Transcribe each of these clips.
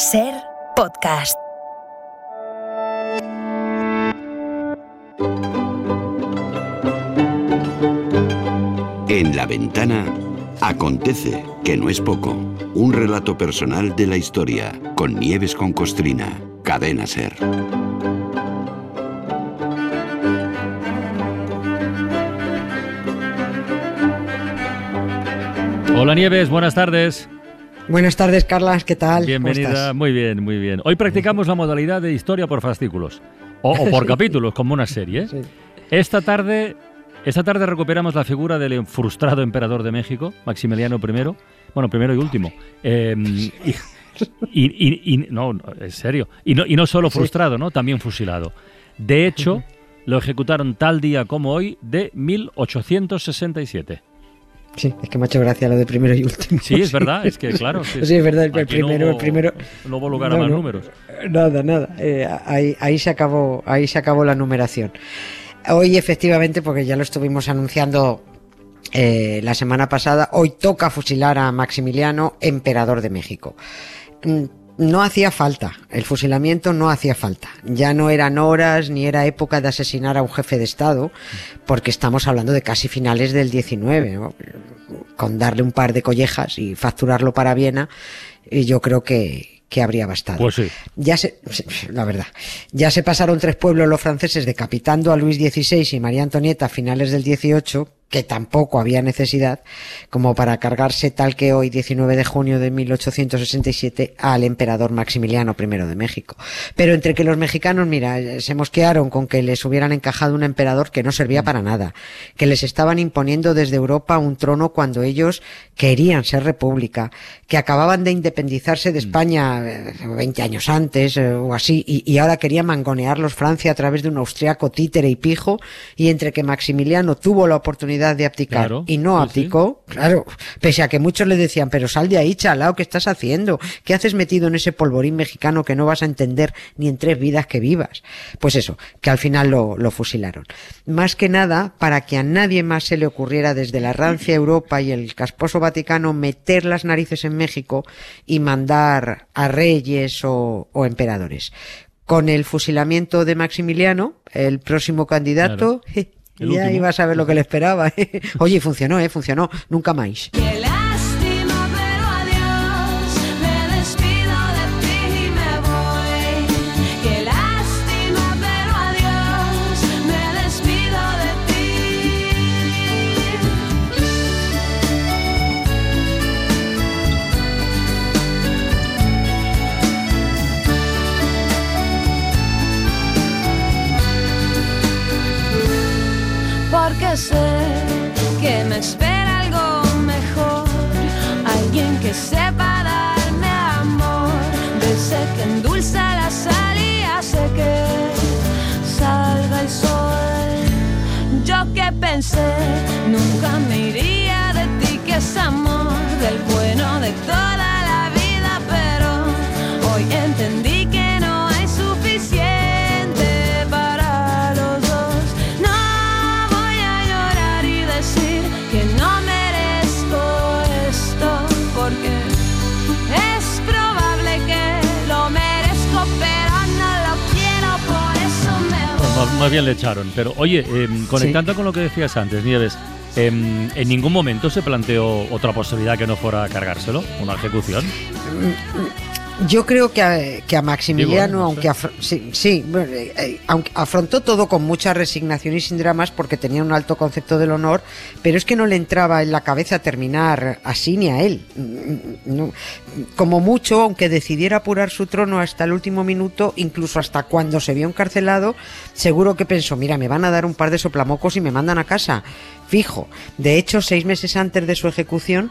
Ser podcast. En la ventana acontece, que no es poco, un relato personal de la historia con Nieves con Costrina, cadena Ser. Hola Nieves, buenas tardes. Buenas tardes, Carlas, ¿qué tal? Bienvenida, muy bien, muy bien. Hoy practicamos la modalidad de historia por fascículos o, o por capítulos, como una serie. Sí. Esta tarde, esta tarde recuperamos la figura del frustrado emperador de México, Maximiliano I, bueno, primero y último. Eh, y, y- no, en serio. Y no, y no solo frustrado, ¿no? También fusilado. De hecho, lo ejecutaron tal día como hoy de 1867. Sí, es que me ha hecho gracia lo de primero y último. Sí, es verdad, es que claro. Sí, es verdad, el aquí no primero, hubo- el primero. No hubo lugar a más no. números. Nada, nada. eh, ahí, ahí se acabó, ahí se acabó la numeración. Hoy, efectivamente, porque ya lo estuvimos anunciando eh, la semana pasada, hoy toca fusilar a Maximiliano, emperador de México. No hacía falta, el fusilamiento no hacía falta. Ya no eran horas ni era época de asesinar a un jefe de Estado, porque estamos hablando de casi finales del 19, ¿no? con darle un par de collejas y facturarlo para Viena, y yo creo que, que habría bastado. Pues sí. Ya se, la verdad, ya se pasaron tres pueblos los franceses decapitando a Luis XVI y María Antonieta a finales del 18, que tampoco había necesidad, como para cargarse tal que hoy, 19 de junio de 1867, al emperador Maximiliano I de México. Pero entre que los mexicanos, mira, se mosquearon con que les hubieran encajado un emperador que no servía para nada, que les estaban imponiendo desde Europa un trono cuando ellos querían ser república, que acababan de independizarse de España eh, 20 años antes eh, o así, y, y ahora quería mangonearlos Francia a través de un austriaco títere y pijo, y entre que Maximiliano tuvo la oportunidad de abdicar Claro, y no sí, abdicó, claro, pese a que muchos le decían, pero sal de ahí, chalao, ¿qué estás haciendo? ¿Qué haces metido en ese polvorín mexicano que no vas a entender ni en tres vidas que vivas? Pues eso, que al final lo, lo fusilaron. Más que nada, para que a nadie más se le ocurriera desde la rancia Europa y el casposo Vaticano meter las narices en México y mandar a reyes o, o emperadores. Con el fusilamiento de Maximiliano, el próximo candidato, El ya último. iba a saber lo que le esperaba. Oye, funcionó, eh, funcionó, nunca más. Porque sé que me espera algo mejor. Alguien que sepa darme amor. De ese que endulza la sal y hace que salga el sol. Yo que pensé, nunca me iría de ti, que es amor del bueno de toda que no merezco esto, porque es probable que lo merezco, pero no lo quiero, por eso me voy. Pues más, bien le echaron. Pero oye, em, conectando con lo que decías antes, Nieves, em, en ningún momento se planteó otra posibilidad que no fuera cargárselo, una ejecución. Yo creo que a, que a Maximiliano, aunque afro- sí, eh, eh, aunque afrontó todo con mucha resignación y sin dramas porque tenía un alto concepto del honor, pero es que no le entraba en la cabeza terminar así ni a él. Mm, no. Como mucho, aunque decidiera apurar su trono hasta el último minuto, incluso hasta cuando se vio encarcelado, seguro que pensó, mira, me van a dar un par de soplamocos y me mandan a casa. Fijo. De hecho, seis meses antes de su ejecución,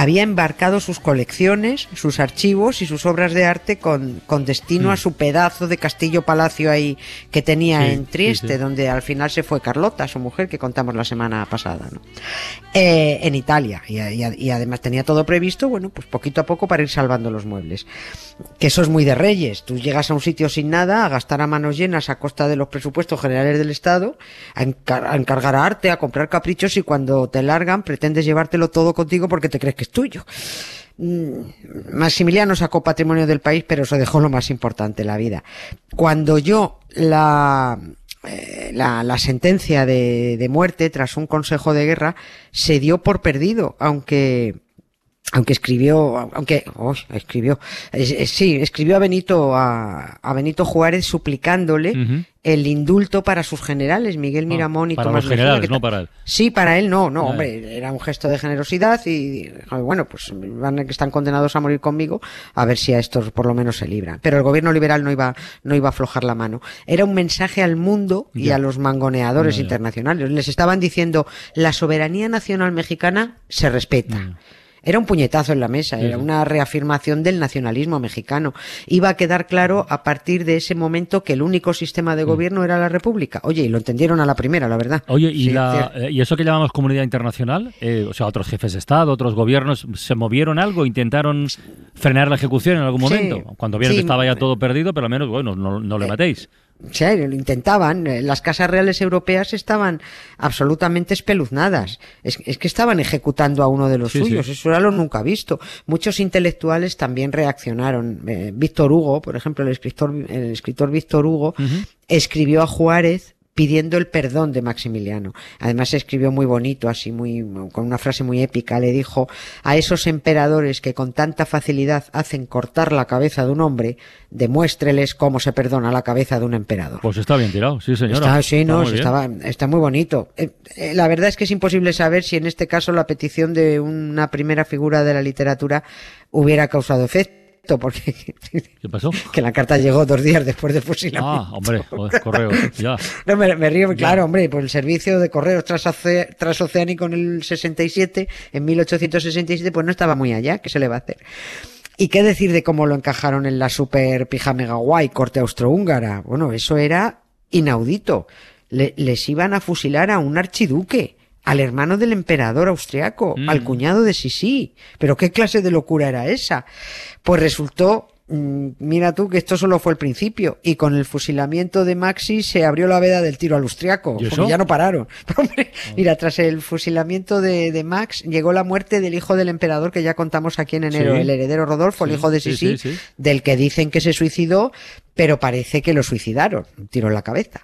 había embarcado sus colecciones, sus archivos y sus obras de arte con, con destino a su pedazo de castillo-palacio ahí que tenía Mm. Sí, en sí, Trieste, sí. donde al final se fue Carlota, su mujer, que contamos la semana pasada, ¿no? Eh, en Italia. Y, y- y además tenía todo previsto, bueno, pues poquito a poco para ir salvando los muebles. Que eso es muy de reyes. Tú llegas a un sitio sin nada, a gastar a manos llenas a costa de los presupuestos generales del Estado, a, encar- a encargar a arte, a comprar caprichos y cuando te largan pretendes llevártelo todo contigo porque te crees que tuyo. mm, Maximiliano sacó patrimonio del país, pero se dejó lo más importante, la vida. Cuando yo la, eh, la, la sentencia de, de muerte tras un consejo de guerra se dio por perdido, aunque aunque escribió, aunque oh, escribió, es- es- sí, escribió a Benito a, a Benito Juárez suplicándole el indulto para sus generales, Miguel Ah, Miramón y para Tomás los generales, no para él. Sí, para él no, no, Ya. hombre, era un gesto de generosidad y bueno, pues van a que están condenados a morir conmigo, a ver si a estos por lo menos se libran. Pero el gobierno liberal no iba, no iba a aflojar la mano. Era un mensaje al mundo y Ya. a los mangoneadores Ya, ya. internacionales. Les estaban diciendo la soberanía nacional mexicana se respeta. Mm. Era un puñetazo en la mesa, era una reafirmación del nacionalismo mexicano. Iba a quedar claro a partir de ese momento que el único sistema Mm. de gobierno era la república. Oye, y lo entendieron a la primera, la verdad. Oye, ¿y, Sí, la, eh, ¿y eso que llamamos comunidad internacional? Eh, o sea, otros jefes de Estado, otros gobiernos, ¿se movieron algo? ¿Intentaron frenar la ejecución en algún Sí, momento? Cuando vieron sí. que estaba ya todo perdido, pero al menos, bueno, no, no le Eh, matéis. Sí, lo intentaban. eh, Las casas reales europeas estaban absolutamente espeluznadas. Es, es que estaban ejecutando a uno de los Sí, suyos. sí. Eso era lo nunca visto. Muchos intelectuales también reaccionaron. Eh, Víctor Hugo, por ejemplo, el escritor, el escritor Víctor Hugo, escribió a Juárez pidiendo el perdón de Maximiliano. Además escribió muy bonito, así muy, con una frase muy épica. Le dijo, a esos emperadores que con tanta facilidad hacen cortar la cabeza de un hombre, demuéstreles cómo se perdona la cabeza de un emperador. Pues está bien tirado, sí, señora. Está, sí, no, muy estaba, está muy bonito. Eh, eh, la verdad es que es imposible saber si en este caso la petición de una primera figura de la literatura hubiera causado efecto, porque ¿Qué pasó? que la carta llegó dos días después del fusilamiento. Ah, hombre, joder, correo, ya. No, me, me río, claro, hombre, por el servicio de correos transoce- transoceánico en el 67, en 1867, pues no estaba muy allá, ¿qué se le va a hacer? ¿Y qué decir de cómo lo encajaron en la super pija mega guay corte austrohúngara? Bueno, eso era inaudito. Le- les iban a fusilar a un archiduque, al hermano del emperador austriaco, Mm. al cuñado de Sisi. Pero qué clase de locura era esa. Pues resultó, mm, mira tú, que esto solo fue el principio. Y con el fusilamiento de Maxi se abrió la veda del tiro al austriaco. Ya no pararon. Hombre, mira, tras el fusilamiento de, de Max llegó la muerte del hijo del emperador que ya contamos aquí en enero, Sí. el heredero Rodolfo, el hijo de Sisi, sí. del que dicen que se suicidó, pero parece que lo suicidaron, un tiro en la cabeza.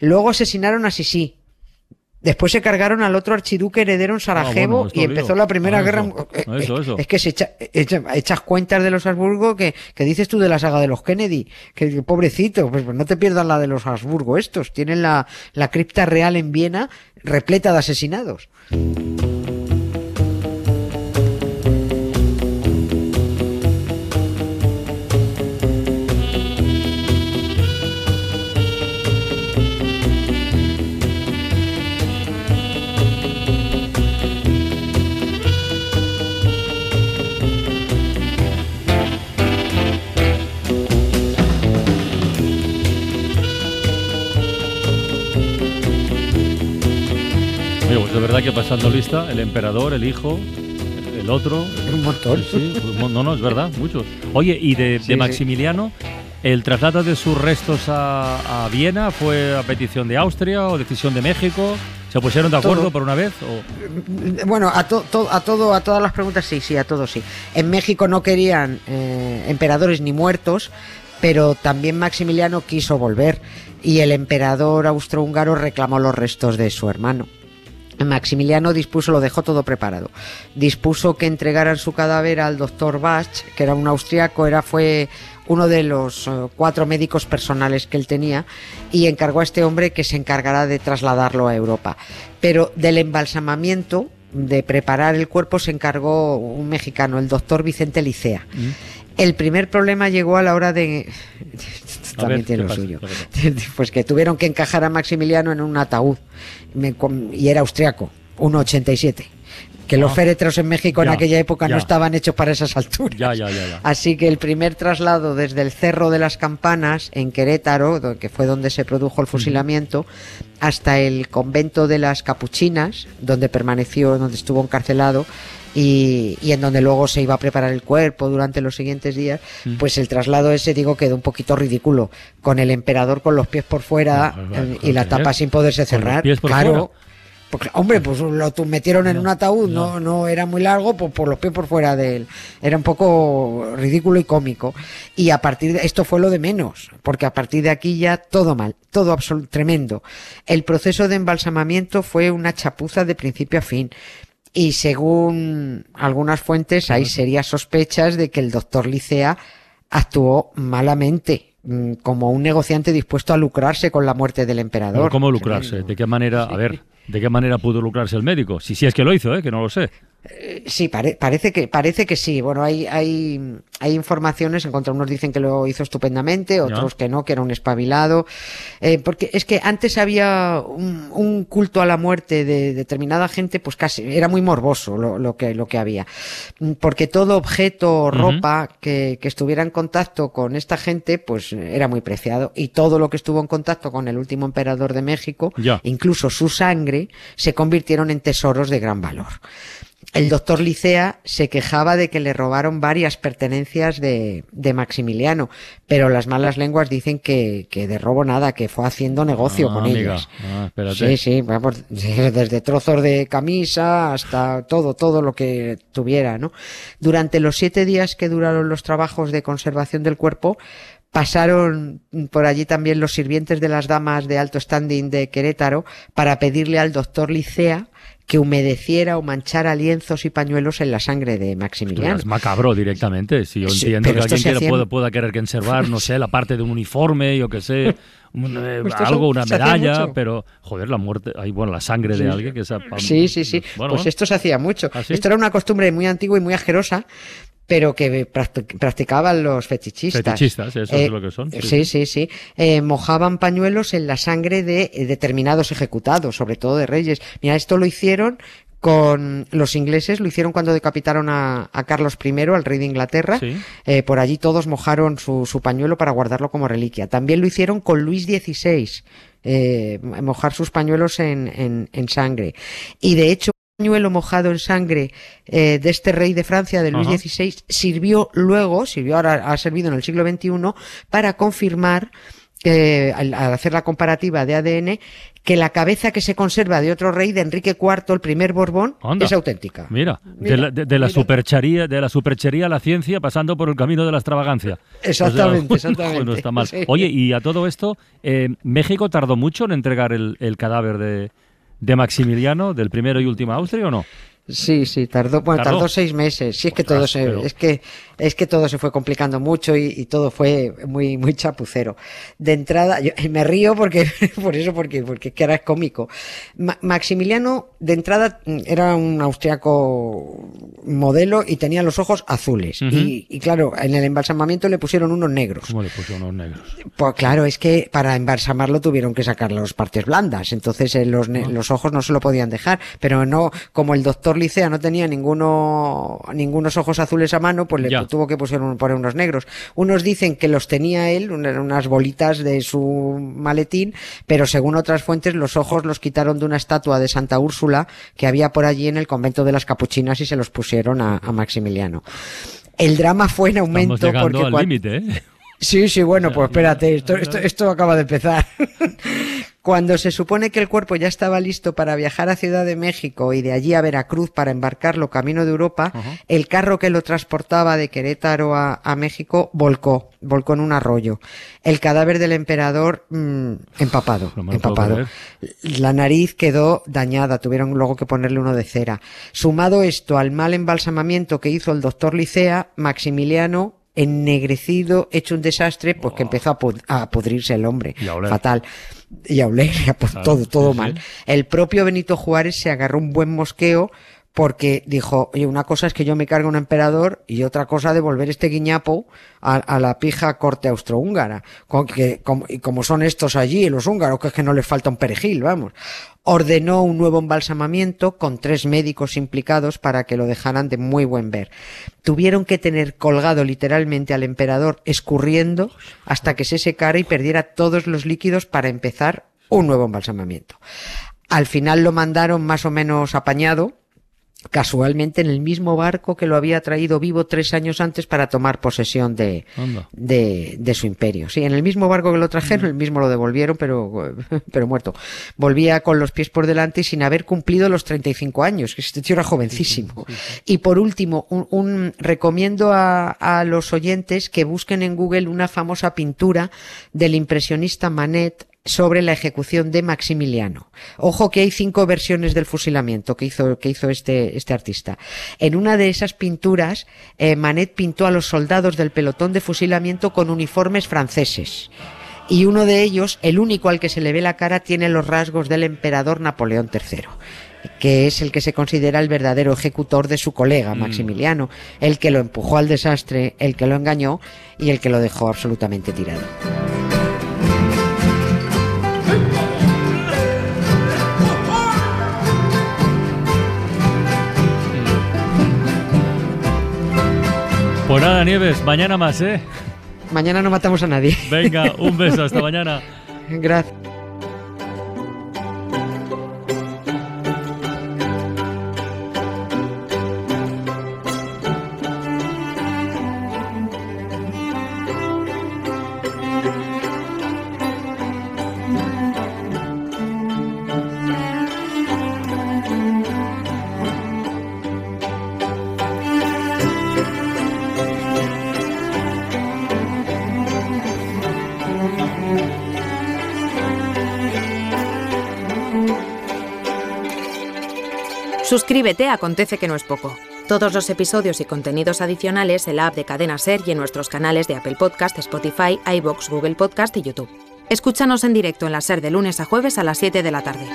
Luego asesinaron a Sisi. Después se cargaron al otro archiduque heredero en Sarajevo Ah, bueno, esto y lío. empezó la Primera Ah, Guerra. eso, Eh, eso, eso. Es que se echa, echa- echas cuentas de los Habsburgo que, que dices tú de la saga de los Kennedy. Que, que pobrecito, pues, pues no te pierdas la de los Habsburgo estos. Tienen la, la cripta real en Viena repleta de asesinados. Verdad que pasando lista, el emperador, el hijo, el otro. Un montón. Sí, no, no, es verdad, muchos. Oye, y de, de Sí, sí. Maximiliano, ¿el traslado de sus restos a, a Viena fue a petición de Austria o decisión de México? ¿Se pusieron de acuerdo Todo. por una vez? O... Bueno, a, to- to- a todo, a todas las preguntas sí, sí, a todos sí. En México no querían eh, emperadores ni muertos, pero también Maximiliano quiso volver y el emperador austrohúngaro reclamó los restos de su hermano. Maximiliano dispuso, lo dejó todo preparado. Dispuso que entregaran su cadáver al doctor Bach, que era un austriaco, era, fue uno de los eh, cuatro médicos personales que él tenía, y encargó a este hombre que se encargará de trasladarlo a Europa. Pero del embalsamamiento, de preparar el cuerpo, se encargó un mexicano, el doctor Vicente Licea. El primer problema llegó a la hora de... También ver, tiene ¿qué lo pasa? suyo. ¿Qué Pues que tuvieron que encajar a Maximiliano en un ataúd. Me y era austriaco, 1,87. Que los Ah. féretros en México Ya, en aquella época ya. no estaban hechos para esas alturas. Ya. Así que el primer traslado desde el Cerro de las Campanas, en Querétaro, que fue donde se produjo el fusilamiento, hasta el convento de las Capuchinas, donde permaneció, donde estuvo encarcelado, y, y en donde luego se iba a preparar el cuerpo durante los siguientes días, pues el traslado ese, digo, quedó un poquito ridículo, con el emperador con los pies por fuera No, pues, eh, y la tapa sin poderse cerrar. pies por claro. Porque, hombre, pues lo metieron en un ataúd, no, no era muy largo, pues por los pies por fuera de él. Era un poco ridículo y cómico. Y a partir de esto fue lo de menos, porque a partir de aquí ya todo mal, todo absoluto tremendo. El proceso de embalsamamiento fue una chapuza de principio a fin. Y según algunas fuentes, hay serias sospechas de que el doctor Licea actuó malamente, mm, como un negociante dispuesto a lucrarse con la muerte del Pero emperador. ¿Cómo lucrarse? ¿De qué manera? A ver, ¿de qué manera pudo lucrarse el médico? Si sí es que lo hizo, ¿eh? que no lo sé. Sí, pare- parece que parece que sí. Bueno, hay hay hay informaciones. En cuanto unos dicen que lo hizo estupendamente, otros que no, que era un espabilado. Eh, porque es que antes había un, un culto a la muerte de determinada gente, pues casi era muy morboso lo, lo que lo que había. Porque todo objeto o ropa que, que estuviera en contacto con esta gente, pues era muy preciado. Y todo lo que estuvo en contacto con el último emperador de México, Ya. incluso su sangre, se convirtieron en tesoros de gran valor. El doctor Licea se quejaba de que le robaron varias pertenencias de, de Maximiliano, pero las malas lenguas dicen que, que de robo nada, que fue haciendo negocio Ah, con amiga. ellas. Ah. Sí, sí, vamos, desde trozos de camisa hasta todo, todo lo que tuviera, ¿no? Durante los siete días que duraron los trabajos de conservación del cuerpo, pasaron por allí también los sirvientes de las damas de alto standing de Querétaro para pedirle al doctor Licea que humedeciera o manchara lienzos y pañuelos en la sangre de Maximiliano. es macabro directamente. Si yo entiendo que alguien se quiera, hacía- pueda, pueda querer conservar, no sé, la parte de un uniforme, yo qué sé, un, eh, se- algo, una se medalla, pero joder, la muerte, bueno, la sangre de alguien que sepa. Sí, sí, sí. Bueno, pues esto se hacía mucho. ¿Ah, sí? Esto era una costumbre muy antigua y muy asquerosa, pero que practic- practicaban los fetichistas. Fetichistas, eso es lo que son, sí. Sí, sí, sí. Eh, mojaban pañuelos en la sangre de eh, determinados ejecutados, sobre todo de reyes. Mira, esto lo hicieron con los ingleses, lo hicieron cuando decapitaron a, a Carlos I, al rey de Inglaterra. Sí. Eh, por allí todos mojaron su, su pañuelo para guardarlo como reliquia. También lo hicieron con Luis XVI, eh, mojar sus pañuelos en, en, en sangre. Y de hecho, pañuelo mojado en sangre eh, de este rey de Francia, de Luis Ajá. XVI, sirvió luego, sirvió ahora, ha servido en el siglo XXI para confirmar eh, al, al hacer la comparativa de ADN, que la cabeza que se conserva de otro rey, de Enrique IV, el primer Borbón, Anda. es auténtica. Mira, Mira, de la, de- de la mira. superchería, de la superchería a la ciencia, pasando por el camino de la extravagancia. Exactamente, O sea, exactamente. no está mal. Sí. Oye, y a todo esto, eh, ¿México tardó mucho en entregar el, el cadáver de, de Maximiliano, del primero y último Austria, o no? Sí, sí, tardó, bueno, ¿Tardó? tardó, seis meses. Sí, es que Ostras, todo se, pero- es que, es que todo se fue complicando mucho y, y todo fue muy, muy chapucero. De entrada, yo me río porque, por eso, porque, porque es que era cómico. Ma- Maximiliano, de entrada, mm, era un austriaco modelo y tenía los ojos azules. Y, y claro, en el embalsamamiento le pusieron unos negros. ¿Cómo le pusieron unos negros? Pues claro, es que para embalsamarlo tuvieron que sacar las partes blandas, entonces eh, los, ne- los ojos no se lo podían dejar, pero no, como el doctor Licea no tenía ninguno, ningunos ojos azules a mano, pues le Ya. tuvo que poner unos negros. Unos dicen que los tenía él, una- unas bolitas de su maletín, pero según otras fuentes los ojos los quitaron de una estatua de Santa Úrsula que había por allí en el convento de las Capuchinas y se los pusieron a, a Maximiliano. El drama fue en aumento porque al límite, ¿eh? Sí, sí, bueno, pues espérate, esto, esto, esto acaba de empezar. Cuando se supone que el cuerpo ya estaba listo para viajar a Ciudad de México y de allí a Veracruz para embarcarlo camino de Europa, el carro que lo transportaba de Querétaro a, a México volcó, volcó en un arroyo. El cadáver del emperador mm, empapado, No empapado. La nariz quedó dañada, tuvieron luego que ponerle uno de cera. Sumado esto al mal embalsamamiento que hizo el doctor Licea, Maximiliano ennegrecido, hecho un desastre, pues que empezó a, a pudrirse el hombre. Y a oler. Fatal. Y a oler, y a pu- Claro, todo, todo sí, mal. sí. El propio Benito Juárez se agarró un buen mosqueo porque dijo, oye, una cosa es que yo me cargue un emperador y otra cosa devolver este guiñapo a, a la pija corte austrohúngara. Con que, como, y como son estos allí, los húngaros, que es que no les falta un perejil, vamos. Ordenó un nuevo embalsamamiento con tres médicos implicados para que lo dejaran de muy buen ver. Tuvieron que tener colgado literalmente al emperador escurriendo hasta que se secara y perdiera todos los líquidos para empezar un nuevo embalsamamiento. Al final lo mandaron más o menos apañado, casualmente en el mismo barco que lo había traído vivo tres años antes para tomar posesión de, de, de su imperio. Sí, en el mismo barco que lo trajeron, el mismo lo devolvieron, pero, pero muerto. Volvía con los pies por delante y sin haber cumplido los 35 años, que este tío era jovencísimo. Y por último, un, un- recomiendo a, a los oyentes que busquen en Google una famosa pintura del impresionista Manet sobre la ejecución de Maximiliano. Ojo que hay cinco versiones del fusilamiento que hizo, que hizo este, este artista. En una de esas pinturas, eh, Manet pintó a los soldados del pelotón de fusilamiento con uniformes franceses. Y uno de ellos, el único al que se le ve la cara, tiene los rasgos del emperador Napoleón III que es el que se considera el verdadero ejecutor de su colega Maximiliano, el que lo empujó al desastre, el que lo engañó y el que lo dejó absolutamente tirado. Pues nada, Nieves, mañana más, ¿eh? Mañana no matamos a nadie. Venga, un beso, hasta mañana. Gracias. Suscríbete Acontece que no es poco. Todos los episodios y contenidos adicionales en la app de Cadena Ser y en nuestros canales de Apple Podcast, Spotify, iBox, Google Podcast y YouTube. Escúchanos en directo en la Ser de lunes a jueves a las 7 de la tarde.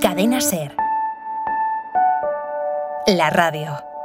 Cadena Ser. La radio.